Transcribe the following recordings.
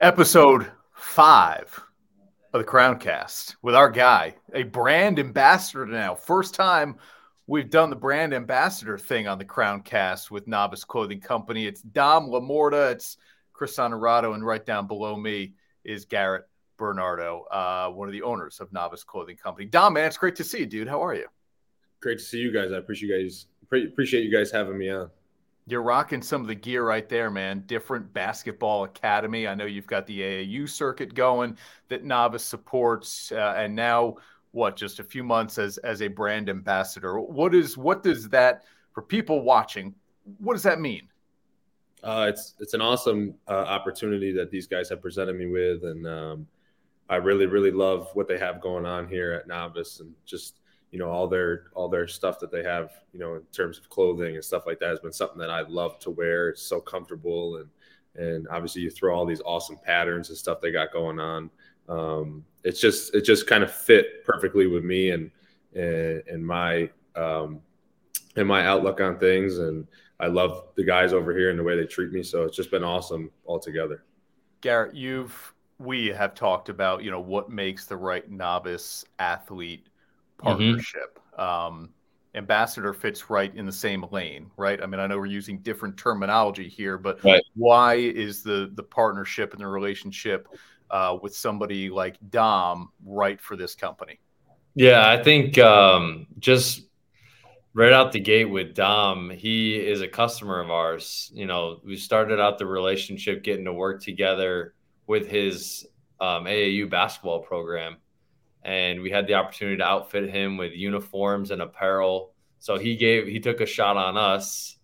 episode five of the Crown Cast with our guy, a brand ambassador now. First time we've done the brand ambassador thing on the Crown Cast with Novus Clothing Company. It's Dom LeMorta, it's Chris Honorado, and right down below me is Garrett Bernardo, uh, one of the owners of Novus Clothing Company. Dom, man, it's great to see you, dude. How are you? Great to see you guys. I appreciate you guys. Appreciate you guys having me on. You're rocking some of the gear right there, man. Different basketball academy. I know you've got the AAU circuit going that Novus supports, uh, and now what? Just a few months as as a brand ambassador. What is what does that for people watching? What does that mean? Uh, it's it's an awesome uh, opportunity that these guys have presented me with, and um, I really really love what they have going on here at Novice, and just you know all their all their stuff that they have you know in terms of clothing and stuff like that has been something that I love to wear. It's so comfortable and and obviously you throw all these awesome patterns and stuff they got going on. Um, it's just it just kind of fit perfectly with me and and, and my um, and my outlook on things and I love the guys over here and the way they treat me. So it's just been awesome altogether. Garrett, you've we have talked about you know what makes the right Novus athlete. Partnership. Mm-hmm. Um, ambassador fits right in the same lane, right? I mean, I know we're using different terminology here, but right. why is the the partnership and the relationship uh, with somebody like Dom right for this company? Yeah, I think um, just right out the gate with Dom, he is a customer of ours. You know, we started out the relationship getting to work together with his um, AAU basketball program and we had the opportunity to outfit him with uniforms and apparel. So he gave he took a shot on us,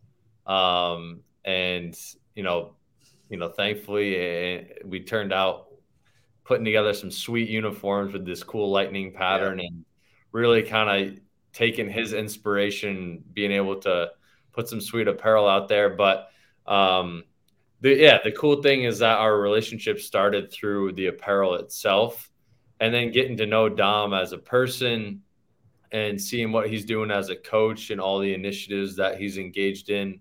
um, and you know, you know, thankfully eh, we turned out putting together some sweet uniforms with this cool lightning pattern yeah. and really kind of taking his inspiration, being able to put some sweet apparel out there. But um, the, yeah, the cool thing is that our relationship started through the apparel itself and then getting to know Dom as a person and seeing what he's doing as a coach and all the initiatives that he's engaged in.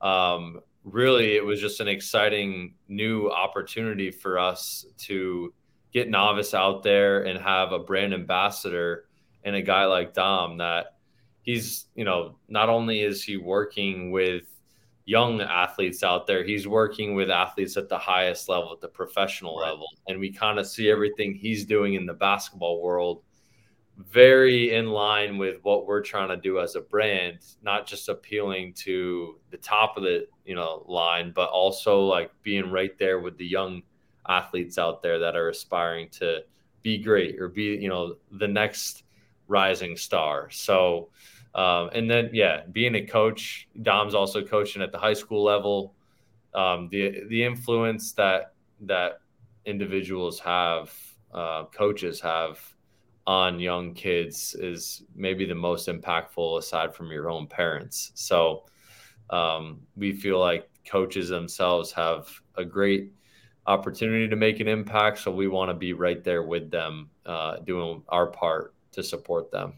Um, really, it was just an exciting new opportunity for us to get Novus out there and have a brand ambassador and a guy like Dom that he's, you know, not only is he working with young athletes out there. He's working with athletes at the highest level, at the professional right. level. And we kind of see everything he's doing in the basketball world very in line with what we're trying to do as a brand, not just appealing to the top of the, you know, line, but also like being right there with the young athletes out there that are aspiring to be great or be, you know, the next rising star. So um, and then, yeah, being a coach, Dom's also coaching at the high school level. Um, the the influence that that individuals have, uh, coaches have on young kids is maybe the most impactful aside from your own parents. So um, we feel like coaches themselves have a great opportunity to make an impact. So we want to be right there with them, uh, doing our part to support them.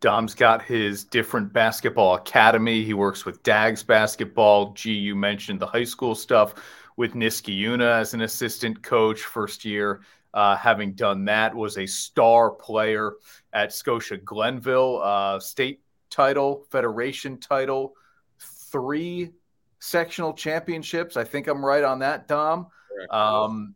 Dom's got his different basketball academy. He works with Dags basketball. G, you mentioned the high school stuff with Niskayuna as an assistant coach, first year. Uh, having done that, was a star player at Scotia Glenville, uh, state title, federation title, three sectional championships. I think I'm right on that, Dom. Um,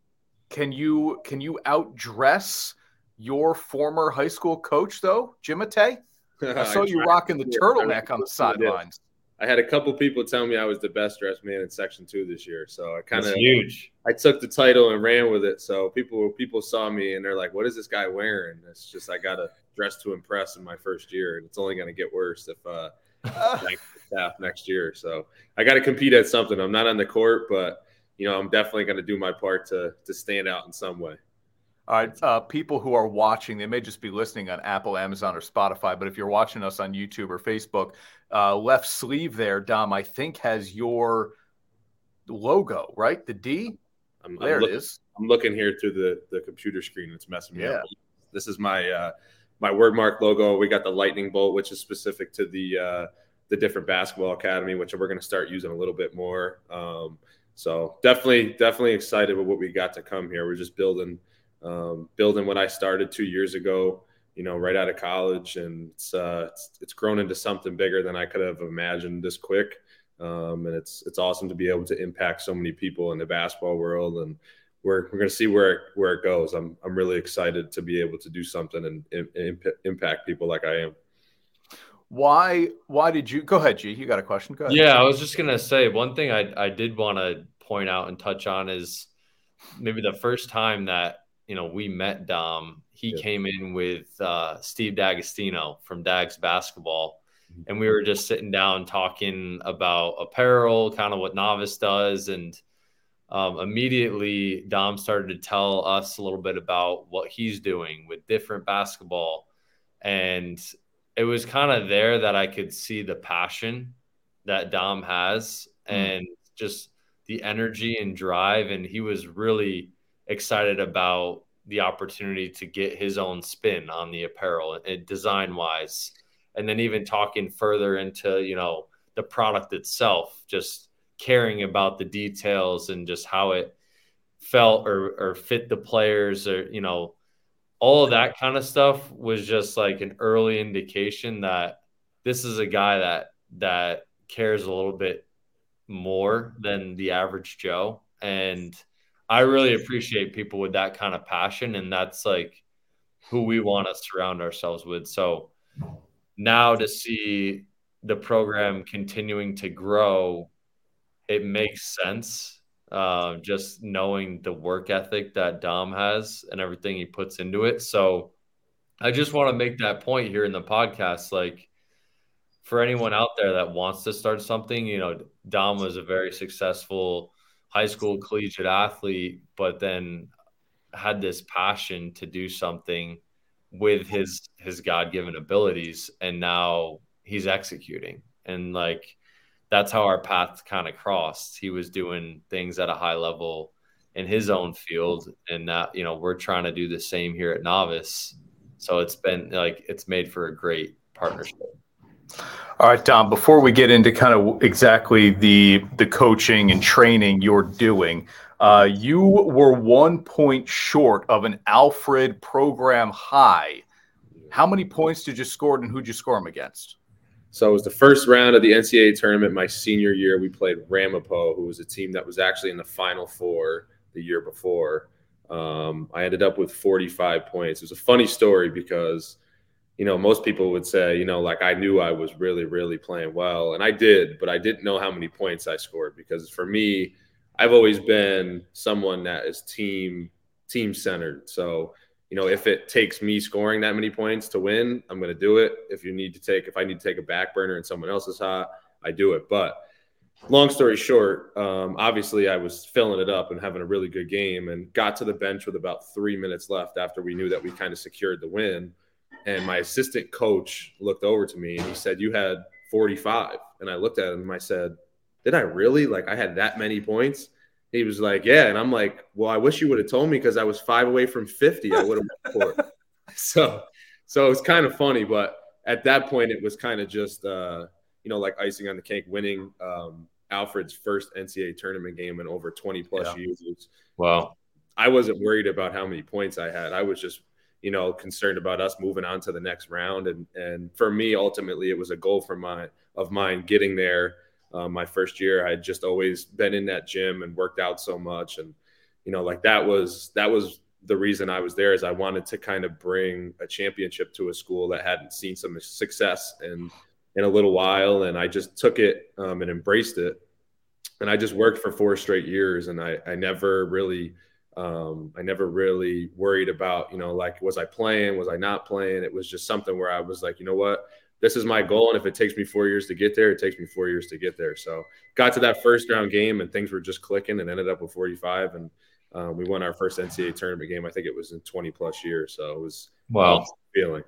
can you can you outdress your former high school coach though, Jimate? I saw I you rocking the turtleneck on the sidelines. I had a couple people tell me I was the best dressed man in Section Two this year, so I kind of huge. I took the title and ran with it. So people people saw me and they're like, "What is this guy wearing?" It's just I got to dress to impress in my first year, and it's only going to get worse if uh, staff next year. So I got to compete at something. I'm not on the court, but you know I'm definitely going to do my part to to stand out in some way. All right, uh, people who are watching, they may just be listening on Apple, Amazon, or Spotify, but if you're watching us on YouTube or Facebook, uh, left sleeve there, Dom, I think has your logo, right? The D. I'm, there I'm look, it is. I'm looking here through the the computer screen. It's messing me yeah. up. This is my uh, my wordmark logo. We got the lightning bolt, which is specific to the uh, the different basketball academy, which we're going to start using a little bit more. Um, So definitely, definitely excited with what we got to come here. We're just building, um, building what I started two years ago. You know, right out of college, and it's, uh, it's it's grown into something bigger than I could have imagined this quick. Um, and it's it's awesome to be able to impact so many people in the basketball world, and we're we're going to see where where it goes. I'm I'm really excited to be able to do something and, and, and impact people like I am. Why why did you go ahead, G? You got a question? Go ahead. Yeah, I was just gonna say one thing I I did want to point out and touch on is maybe the first time that you know we met Dom, he yeah. came in with uh, Steve D'Agostino from Dags Basketball, mm-hmm. and we were just sitting down talking about apparel, kind of what Novus does, and um, immediately Dom started to tell us a little bit about what he's doing with different basketball, and it was kind of there that I could see the passion that Dom has mm. and just the energy and drive. And he was really excited about the opportunity to get his own spin on the apparel uh, and design wise. And then even talking further into, you know, the product itself, just caring about the details and just how it felt or, or fit the players or, you know, all of that kind of stuff was just like an early indication that this is a guy that that cares a little bit more than the average Joe. And I really appreciate people with that kind of passion. And that's like who we want to surround ourselves with. So now to see the program continuing to grow, it makes sense uh, just knowing the work ethic that Dom has and everything he puts into it. So I just want to make that point here in the podcast. Like for anyone out there that wants to start something, you know, Dom was a very successful high school collegiate athlete, but then had this passion to do something with his his god-given abilities and now he's executing and like that's how our paths kind of crossed. He was doing things at a high level in his own field, and that you know we're trying to do the same here at Novus. So it's been like it's made for a great partnership. All right, Dom. Before we get into kind of exactly the the coaching and training you're doing, uh, you were one point short of an Alfred program high. How many points did you score, and who'd you score them against? So it was the first round of the NCAA tournament my senior year. We played Ramapo, who was a team that was actually in the Final Four the year before. Um, I ended up with 45 points. It was a funny story because, you know, most people would say, you know, like I knew I was really, really playing well, and I did, but I didn't know how many points I scored because for me, I've always been someone that is team team centered. So you know, if it takes me scoring that many points to win, I'm going to do it. If you need to take, if I need to take a back burner and someone else is hot, I do it. But long story short, um, obviously I was filling it up and having a really good game and got to the bench with about three minutes left after we knew that we kind of secured the win. And my assistant coach looked over to me and he said, You had 45. And I looked at him and I said, Did I really? Like I had that many points? he was like, "Yeah," and I'm like, "Well, I wish you would have told me because I was five away from 50. I would have went for So, so it's kind of funny, but at that point, it was kind of just, uh, you know, like icing on the cake, winning um, Alfred's first NCAA tournament game in over 20 plus yeah. years. Wow. I wasn't worried about how many points I had. I was just, you know, concerned about us moving on to the next round. And and for me, ultimately, it was a goal for my of mine getting there um, my first year. I had just always been in that gym and worked out so much, and you know, like that was that was the reason I was there is I wanted to kind of bring a championship to a school that hadn't seen some success in in a little while, and I just took it um, and embraced it, and I just worked for four straight years, and I I never really. Um, I never really worried about, you know, like, was I playing? Was I not playing? It was just something where I was like, you know what? this is my goal. And if it takes me four years to get there, it takes me four years to get there. So got to that first round game and things were just clicking and ended up with 45. And uh, we won our first NCAA tournament game. I think it was in 20 plus years. So it was wow feeling.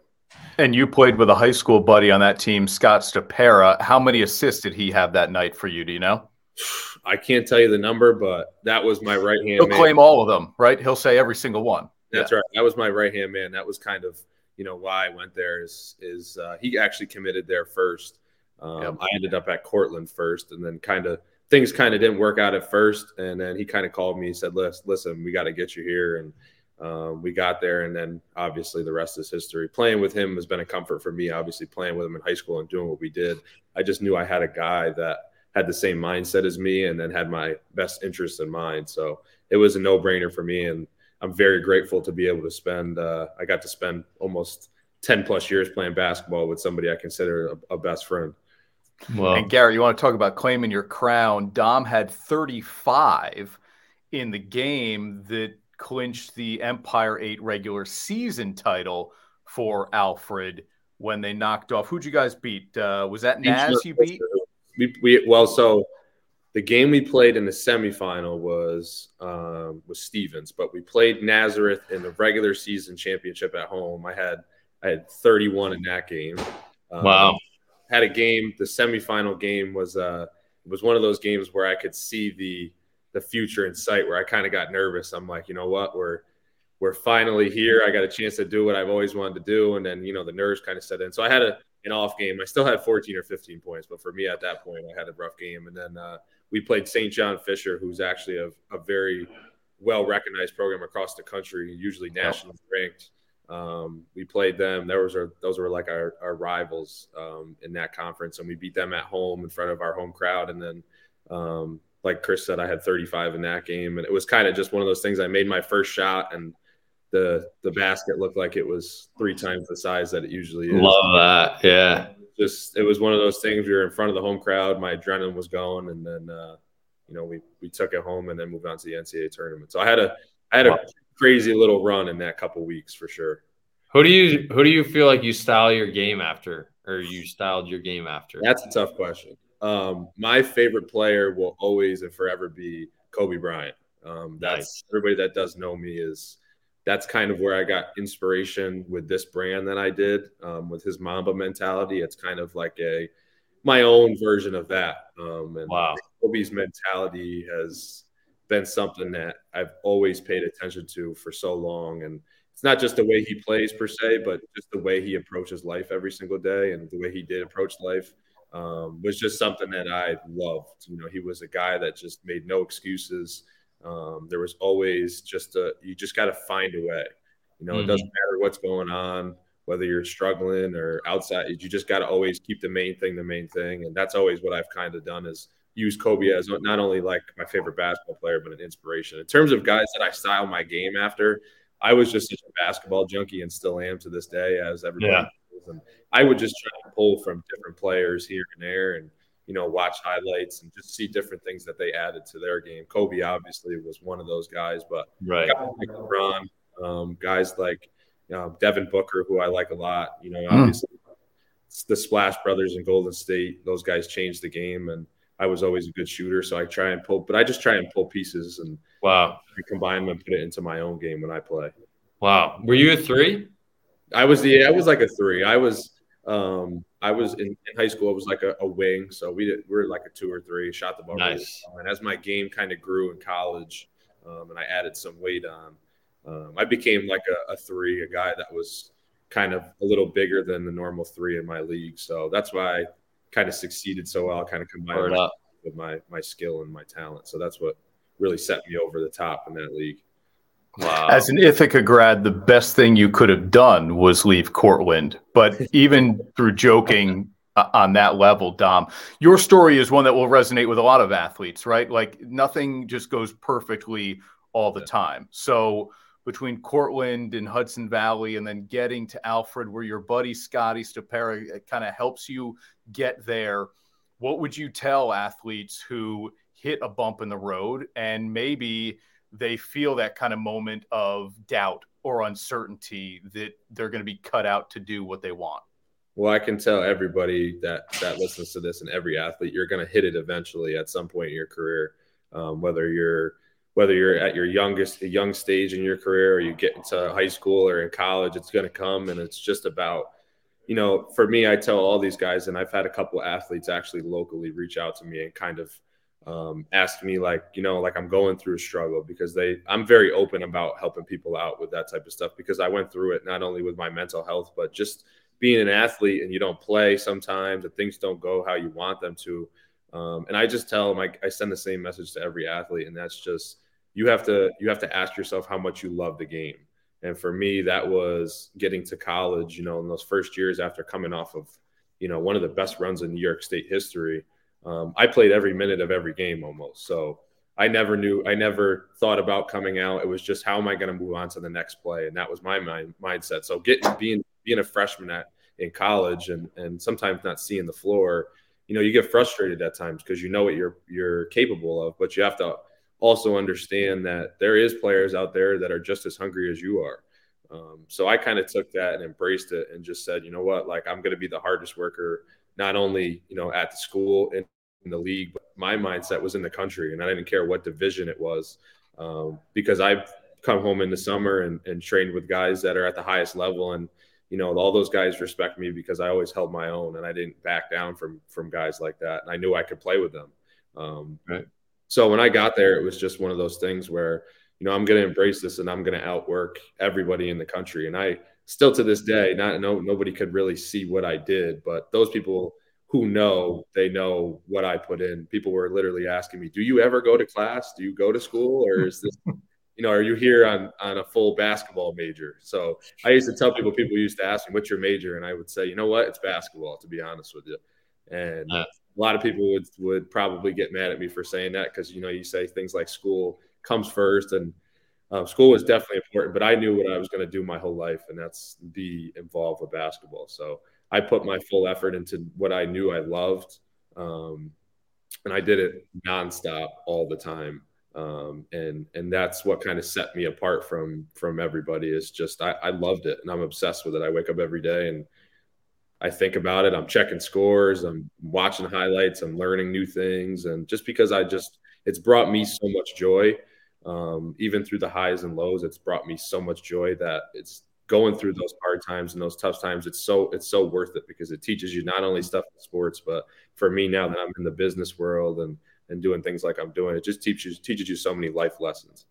And you played with a high school buddy on that team, Scott Stupera. How many assists did he have that night for you? Do you know? I can't tell you the number, but that was my right hand. He'll man. claim all of them, right? He'll say every single one. That's yeah. right. That was my right hand man. That was kind of you know why I went there is is uh, he actually committed there first. Um, yep. I ended up at Cortland first, and then kind of things kind of didn't work out at first, and then he kind of called me. He said, "Listen, listen, we got to get you here." And um, we got there, and then obviously the rest is history. Playing with him has been a comfort for me. Obviously, playing with him in high school and doing what we did, I just knew I had a guy that had the same mindset as me, and then had my best interests in mind. So it was a no brainer for me, and I'm very grateful to be able to spend. Uh, I got to spend almost ten plus years playing basketball with somebody I consider a, a best friend. Well, and Gary, you want to talk about claiming your crown? Dom had 35 in the game that clinched the Empire 8 regular season title for Alfred when they knocked off. Who'd you guys beat? Uh, was that Naz you beat? We, we well, so the game we played in the semifinal was um, was Stevens, but we played Nazareth in the regular season championship at home. I had I had 31 in that game. Um, wow. Had a game. The semifinal game was uh was one of those games where I could see the the future in sight. Where I kind of got nervous. I'm like, you know what, we're we're finally here. I got a chance to do what I've always wanted to do, and then you know the nerves kind of set in. So I had a an off game. I still had 14 or 15 points, but for me at that point, I had a rough game. And then uh, we played St. John Fisher, who's actually a, a very well recognized program across the country, usually nationally ranked. Um, we played them. There was our, those were like our, our rivals um, in that conference, and we beat them at home in front of our home crowd. And then, um, like Chris said, I had 35 in that game, and it was kind of just one of those things. I made my first shot, and the the basket looked like it was three times the size that it usually is. Love that, yeah just it was one of those things. We were in front of the home crowd. My adrenaline was going, and then uh, you know we we took it home and then moved on to the NCAA tournament. So I had a I had a crazy little run in that couple weeks for sure. Who do you who do you feel like you style your game after, or you styled your game after? That's a tough question. Um, my favorite player will always and forever be Kobe Bryant. Um, that's nice. everybody that does know me is that's kind of where I got inspiration with this brand that I did um, with his Mamba mentality. It's kind of like a my own version of that. Um, and wow. Kobe's mentality has been something that I've always paid attention to for so long. And it's not just the way he plays per se, but just the way he approaches life every single day and the way he did approach life um, was just something that I loved. You know, he was a guy that just made no excuses. Um, there was always just a you just got to find a way. You know, mm-hmm. it doesn't matter what's going on, whether you're struggling or outside. You just got to always keep the main thing the main thing, and that's always what I've kind of done is use Kobe as not only like my favorite basketball player, but an inspiration. In terms of guys that I style my game after, I was just such a basketball junkie and still am to this day, as everybody. Yeah. And I would just try to pull from different players here and there, and you know, watch highlights and just see different things that they added to their game. Kobe obviously was one of those guys, but right. guys like LeBron, um, guys like you know, Devin Booker, who I like a lot. You know, hmm. obviously mm. the Splash Brothers in Golden State; those guys changed the game, and I was always a good shooter, so I try and pull. But I just try and pull pieces and wow, combine them and put it into my own game when I play. Wow, were you a three? I was the I was like a three. I was um, I was in, in, high school. It was like a, a, wing, so we did, we were like a two or three. Shot the ball. Nice. Really and as my game kind of grew in college, um, and I added some weight on, um, I became like a, a, three, a guy that was kind of a little bigger than the normal three in my league. So that's why I kind of succeeded so well. Kind of combined with my my skill and my talent. So that's what really set me over the top in that league. Wow. As an Ithaca grad, the best thing you could have done was leave Cortland. But even through joking uh, on that level, Dom, your story is one that will resonate with a lot of athletes, right? Like nothing just goes perfectly all the time. So between Cortland and Hudson Valley, and then getting to Alfred, where your buddy Scotty Stupera kind of helps you get there, what would you tell athletes who hit a bump in the road and maybe – they feel that kind of moment of doubt or uncertainty that they're going to be cut out to do what they want. Well, I can tell everybody that that listens to this and every athlete, you're going to hit it eventually at some point in your career, um, whether you're whether you're at your youngest young stage in your career or you get into high school or in college, it's going to come, and it's just about you know, for me, I tell all these guys, and I've had a couple athletes actually locally reach out to me and kind of um, ask me like you know like i'm going through a struggle because they i'm very open about helping people out with that type of stuff because i went through it not only with my mental health but just being an athlete and you don't play sometimes and things don't go how you want them to Um, and I just tell them, I, I send the same message to every athlete, and that's just you have to you have to ask yourself how much you love the game. And for me, that was getting to college. You know, in those first years after coming off of, you know, one of the best runs in New York State history, um, I played every minute of every game almost. So I never knew, I never thought about coming out. It was just how am I going to move on to the next play, and that was my mind mindset. So getting being being a freshman at in college and and sometimes not seeing the floor, you know, you get frustrated at times because you know what you're you're capable of, but you have to also understand that there is players out there that are just as hungry as you are. Um, so I kind of took that and embraced it and just said, you know what, like I'm going to be the hardest worker, not only you know at the school and in the league, but my mindset was in the country, and I didn't care what division it was, um, because I've come home in the summer and, and trained with guys that are at the highest level, and you know all those guys respect me because I always held my own and I didn't back down from from guys like that, and I knew I could play with them. Um, right. So when I got there, it was just one of those things where you know I'm going to embrace this and I'm going to outwork everybody in the country, and I still to this day, not no nobody could really see what I did, but those people who know they know what I put in. People were literally asking me, "Do you ever go to class? Do you go to school, or is this, you know, are you here on on a full basketball major?" So I used to tell people. People used to ask me, "What's your major?" And I would say, "You know what? It's basketball." To be honest with you, and a lot of people would would probably get mad at me for saying that because you know you say things like school comes first and um, school was definitely important, but I knew what I was going to do my whole life, and that's be involved with basketball. So I put my full effort into what I knew I loved, um, and I did it nonstop all the time. Um, and and that's what kind of set me apart from from everybody. Is just I, I loved it, and I'm obsessed with it. I wake up every day and I think about it. I'm checking scores. I'm watching highlights. I'm learning new things, and just because I just it's brought me so much joy. Um, even through the highs and lows, it's brought me so much joy that it's going through those hard times and those tough times it's so it's so worth it because it teaches you not only mm-hmm. stuff in sports but for me now that i'm in the business world and and doing things like i'm doing it just teaches teaches you so many life lessons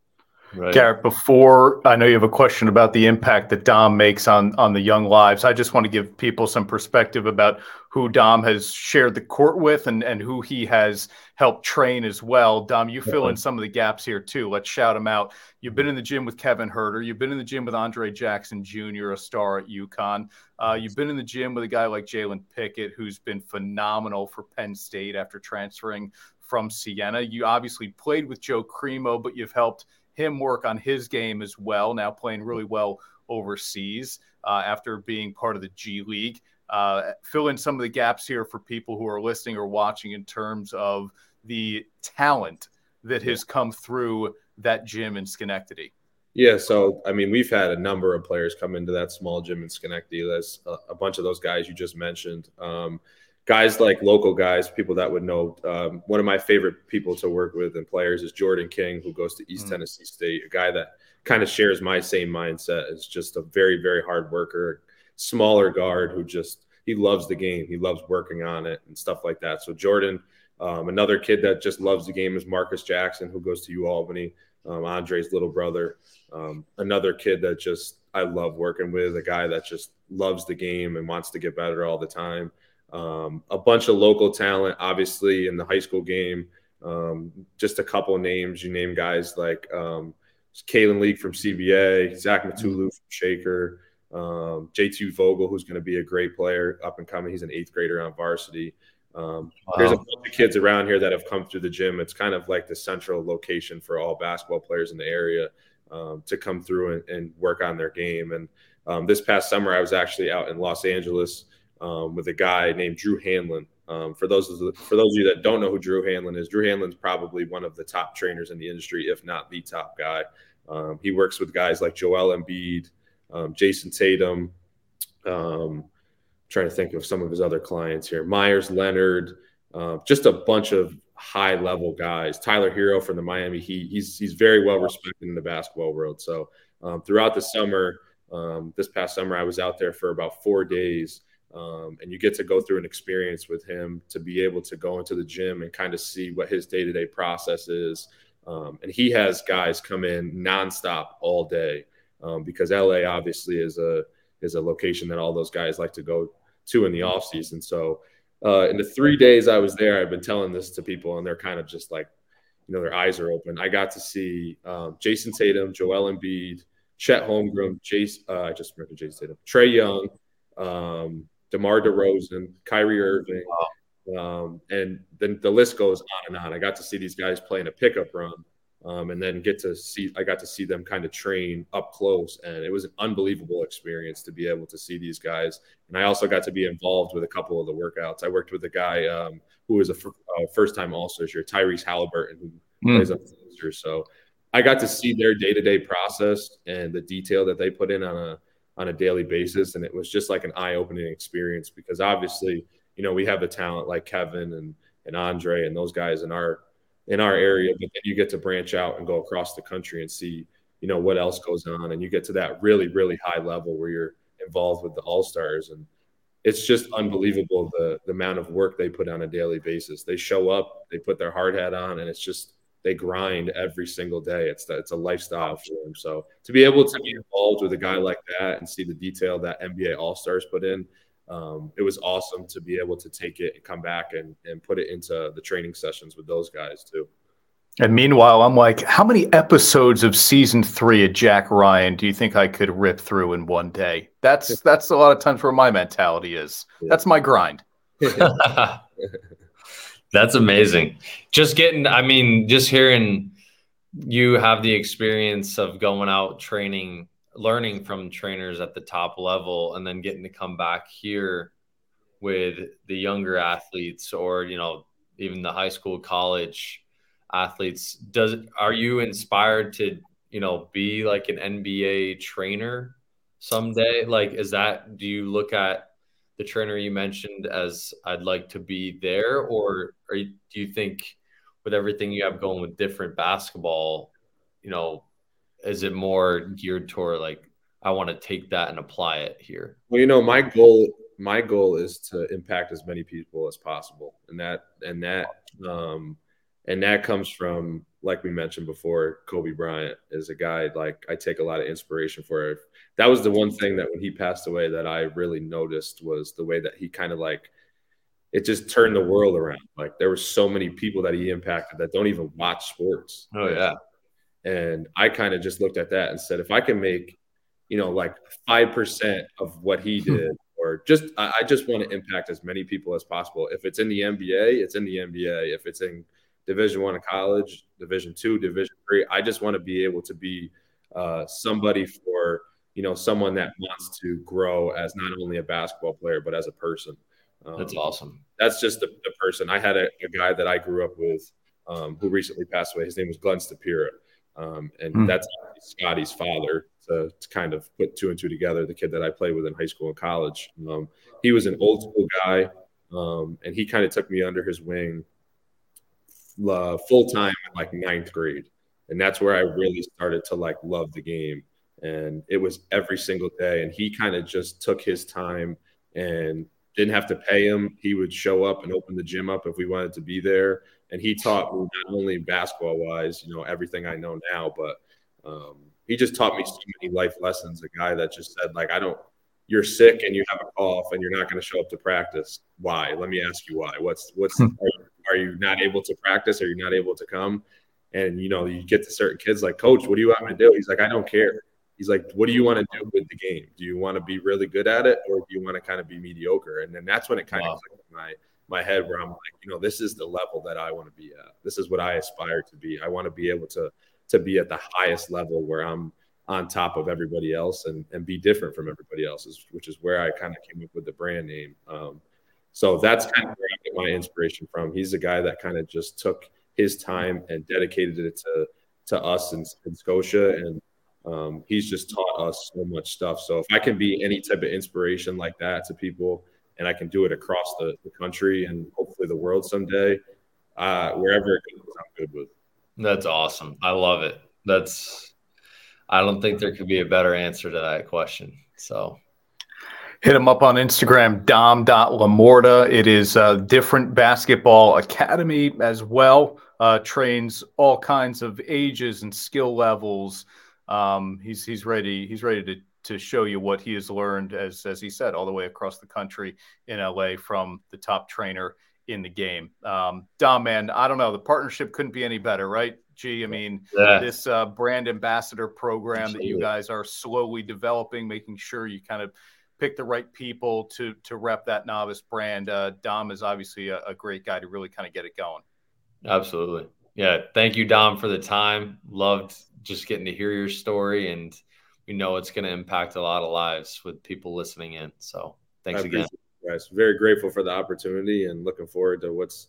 Right. Garrett, before I know you have a question about the impact that Dom makes on on the young lives, I just want to give people some perspective about who Dom has shared the court with and and who he has helped train as well. Dom, you fill in some of the gaps here too. Let's shout them out. You've been in the gym with Kevin Huerter. You've been in the gym with Andre Jackson Jr., a star at UConn. Uh, you've been in the gym with a guy like Jalen Pickett, who's been phenomenal for Penn State after transferring from Siena. You obviously played with Joe Cremo, but you've helped him work on his game as well. Now playing really well overseas uh, after being part of the G League. Uh, fill in some of the gaps here for people who are listening or watching in terms of the talent that has come through that gym in Schenectady. Yeah, so I mean, we've had a number of players come into that small gym in Schenectady. A, a bunch of those guys you just mentioned. Um, guys like local guys, people that would know. Um, one of my favorite people to work with and players is Jordan King, who goes to East mm. Tennessee State, a guy that kind of shares my same mindset. Is just a very, very hard worker, smaller guard who just he loves the game. He loves working on it and stuff like that. So Jordan, um, another kid that just loves the game is Marcus Jackson, who goes to U Albany. Um, Andre's little brother. Um, another kid that just I love working with, a guy that just loves the game and wants to get better all the time. Um, a bunch of local talent, obviously, in the high school game. Um, just a couple names. You name guys like um, Kalen Leak from CBA, Zach Matulu from Shaker, um, J2 Vogel, who's going to be a great player up and coming. He's an eighth grader on varsity. Um, wow. There's a bunch of kids around here that have come through the gym. It's kind of like the central location for all basketball players in the area um, to come through and, and, work on their game. And um, this past summer, I was actually out in Los Angeles um, with a guy named Drew Hanlon. Um, for those the, for those of you that don't know who Drew Hanlon is, Drew Hanlon's probably one of the top trainers in the industry, if not the top guy. Um, he works with guys like Joel Embiid, um, Jayson Tatum. Um, trying to think of some of his other clients here: Meyers Leonard, uh, just a bunch of high level guys. Tyler Herro from the Miami Heat. He's he's very well respected in the basketball world. So um, throughout the summer, this past summer, I was out there for about four days um, and you get to go through an experience with him to be able to go into the gym and kind of see what his day to day process is. Um, and he has guys come in nonstop all day um, because LA obviously is a is a location that all those guys like to go to in the off season. So uh, in the three days I was there, I've been telling this to people, and they're kind of just like, you know, their eyes are open. I got to see um, Jayson Tatum, Joel Embiid, Chet Holmgren, Jace, uh, I just remember Jayson Tatum, Trae Young, um, DeMar DeRozan, Kyrie Irving, um, and then the list goes on and on. I got to see these guys playing a pickup run um, and then get to see I got to see them kind of train up close, and it was an unbelievable experience to be able to see these guys. And I also got to be involved with a couple of the workouts. I worked with a guy um, who was a f- uh, first time All Star, Tyrese Halliburton, who mm. plays the So I got to see their day to day process and the detail that they put in on a on a daily basis, and it was just like an eye opening experience because obviously, you know, we have the talent like Kevin and and Andre and those guys in our in our area, but then you get to branch out and go across the country and see, you know, what else goes on. And you get to that really, really high level where you're involved with the all stars. And it's just unbelievable the, the amount of work they put on a daily basis. They show up, they put their hard hat on, and it's just, they grind every single day. It's it's a lifestyle for them. So to be able to be involved with a guy like that and see the detail that NBA All Stars put in, um, it was awesome to be able to take it and come back and, and put it into the training sessions with those guys too. And meanwhile, I'm like, how many episodes of season three of Jack Ryan do you think I could rip through in one day? That's that's a lot of times where my mentality is. That's my grind. that's amazing. Just getting, I mean, just hearing you have the experience of going out training learning from trainers at the top level and then getting to come back here with the younger athletes or you know even the high school college athletes does are you inspired to you know be like an NBA trainer someday like is that do you look at the trainer you mentioned as I'd like to be there or do you think with everything you have going with different basketball you know is it more geared toward like I want to take that and apply it here? Well, you know, my goal my goal is to impact as many people as possible, and that and that um, and that comes from like we mentioned before, Kobe Bryant is a guy like I take a lot of inspiration for. That was the one thing that when he passed away that I really noticed was the way that he kind of like it just turned the world around. Like there were so many people that he impacted that don't even watch sports. Oh yeah. And I kind of just looked at that and said, if I can make, you know, like 5% of what he did, or just, I just want to impact as many people as possible. If it's in the NBA, it's in the NBA. If it's in division one of college, division two, division three, I just want to be able to be uh, somebody for, you know, someone that wants to grow as not only a basketball player, but as a person. Um, that's awesome. That's just the, the person. I had a, a, guy that I grew up with um, who recently passed away. His name was Glenn Stupera. Um, and mm. that's Scotty's father to, to, kind of put two and two together. The kid that I played with in high school and college. Um, he was an old school guy, um, and he kind of took me under his wing uh, full time in like ninth grade, and that's where I really started to like love the game. And it was every single day, and he kind of just took his time and didn't have to pay him. He would show up and open the gym up if we wanted to be there and he taught me not only basketball wise, you know, everything I know now, but um, he just taught me so many life lessons. A guy that just said, like, I don't, you're sick and you have a cough and you're not going to show up to practice. Why? Let me ask you why. What's, what's, hmm. are, you, are you not able to practice? Are you not able to come? And, you know, you get to certain kids like, Coach, what do you want me to do? He's like, I don't care. He's like, what do you want to do with the game? Do you want to be really good at it or do you want to kind of be mediocre? And then that's when it kind wow. of like my, my head where I'm like, you know, this is the level that I want to be at. This is what I aspire to be. I want to be able to to be at the highest level where I'm on top of everybody else and and be different from everybody else's, which is where I kind of came up with the brand name. Um, so that's kind of where I get my inspiration from. He's a guy that kind of just took his time and dedicated it to to us in, in Scotia and um, he's just taught us so much stuff. So if I can be any type of inspiration like that to people, and I can do it across the, the country and hopefully the world someday. Uh, wherever it goes, I'm good with. That's awesome. I love it. That's I don't think there could be a better answer to that question. So hit him up on Instagram, dom.lamorta. It is a different basketball academy as well. Uh, trains all kinds of ages and skill levels. Um, he's he's ready. He's ready to to show you what he has learned, as as he said, all the way across the country in LA from the top trainer in the game. Um, Dom, man, I don't know. The partnership couldn't be any better, right? Gee, I mean, yeah. this uh, brand ambassador program Absolutely. that you guys are slowly developing, making sure you kind of pick the right people to to rep that Novus brand. Uh, Dom is obviously a, a great guy to really kind of get it going. Absolutely. Yeah. Thank you, Dom, for the time. Loved just getting to hear your story. And we know it's going to impact a lot of lives with people listening in. So thanks again. Guys, very grateful for the opportunity and looking forward to what's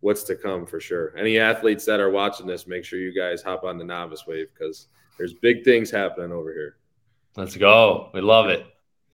what's to come for sure. Any athletes that are watching this, make sure you guys hop on the Novus wave because there's big things happening over here. Let's go. We love it.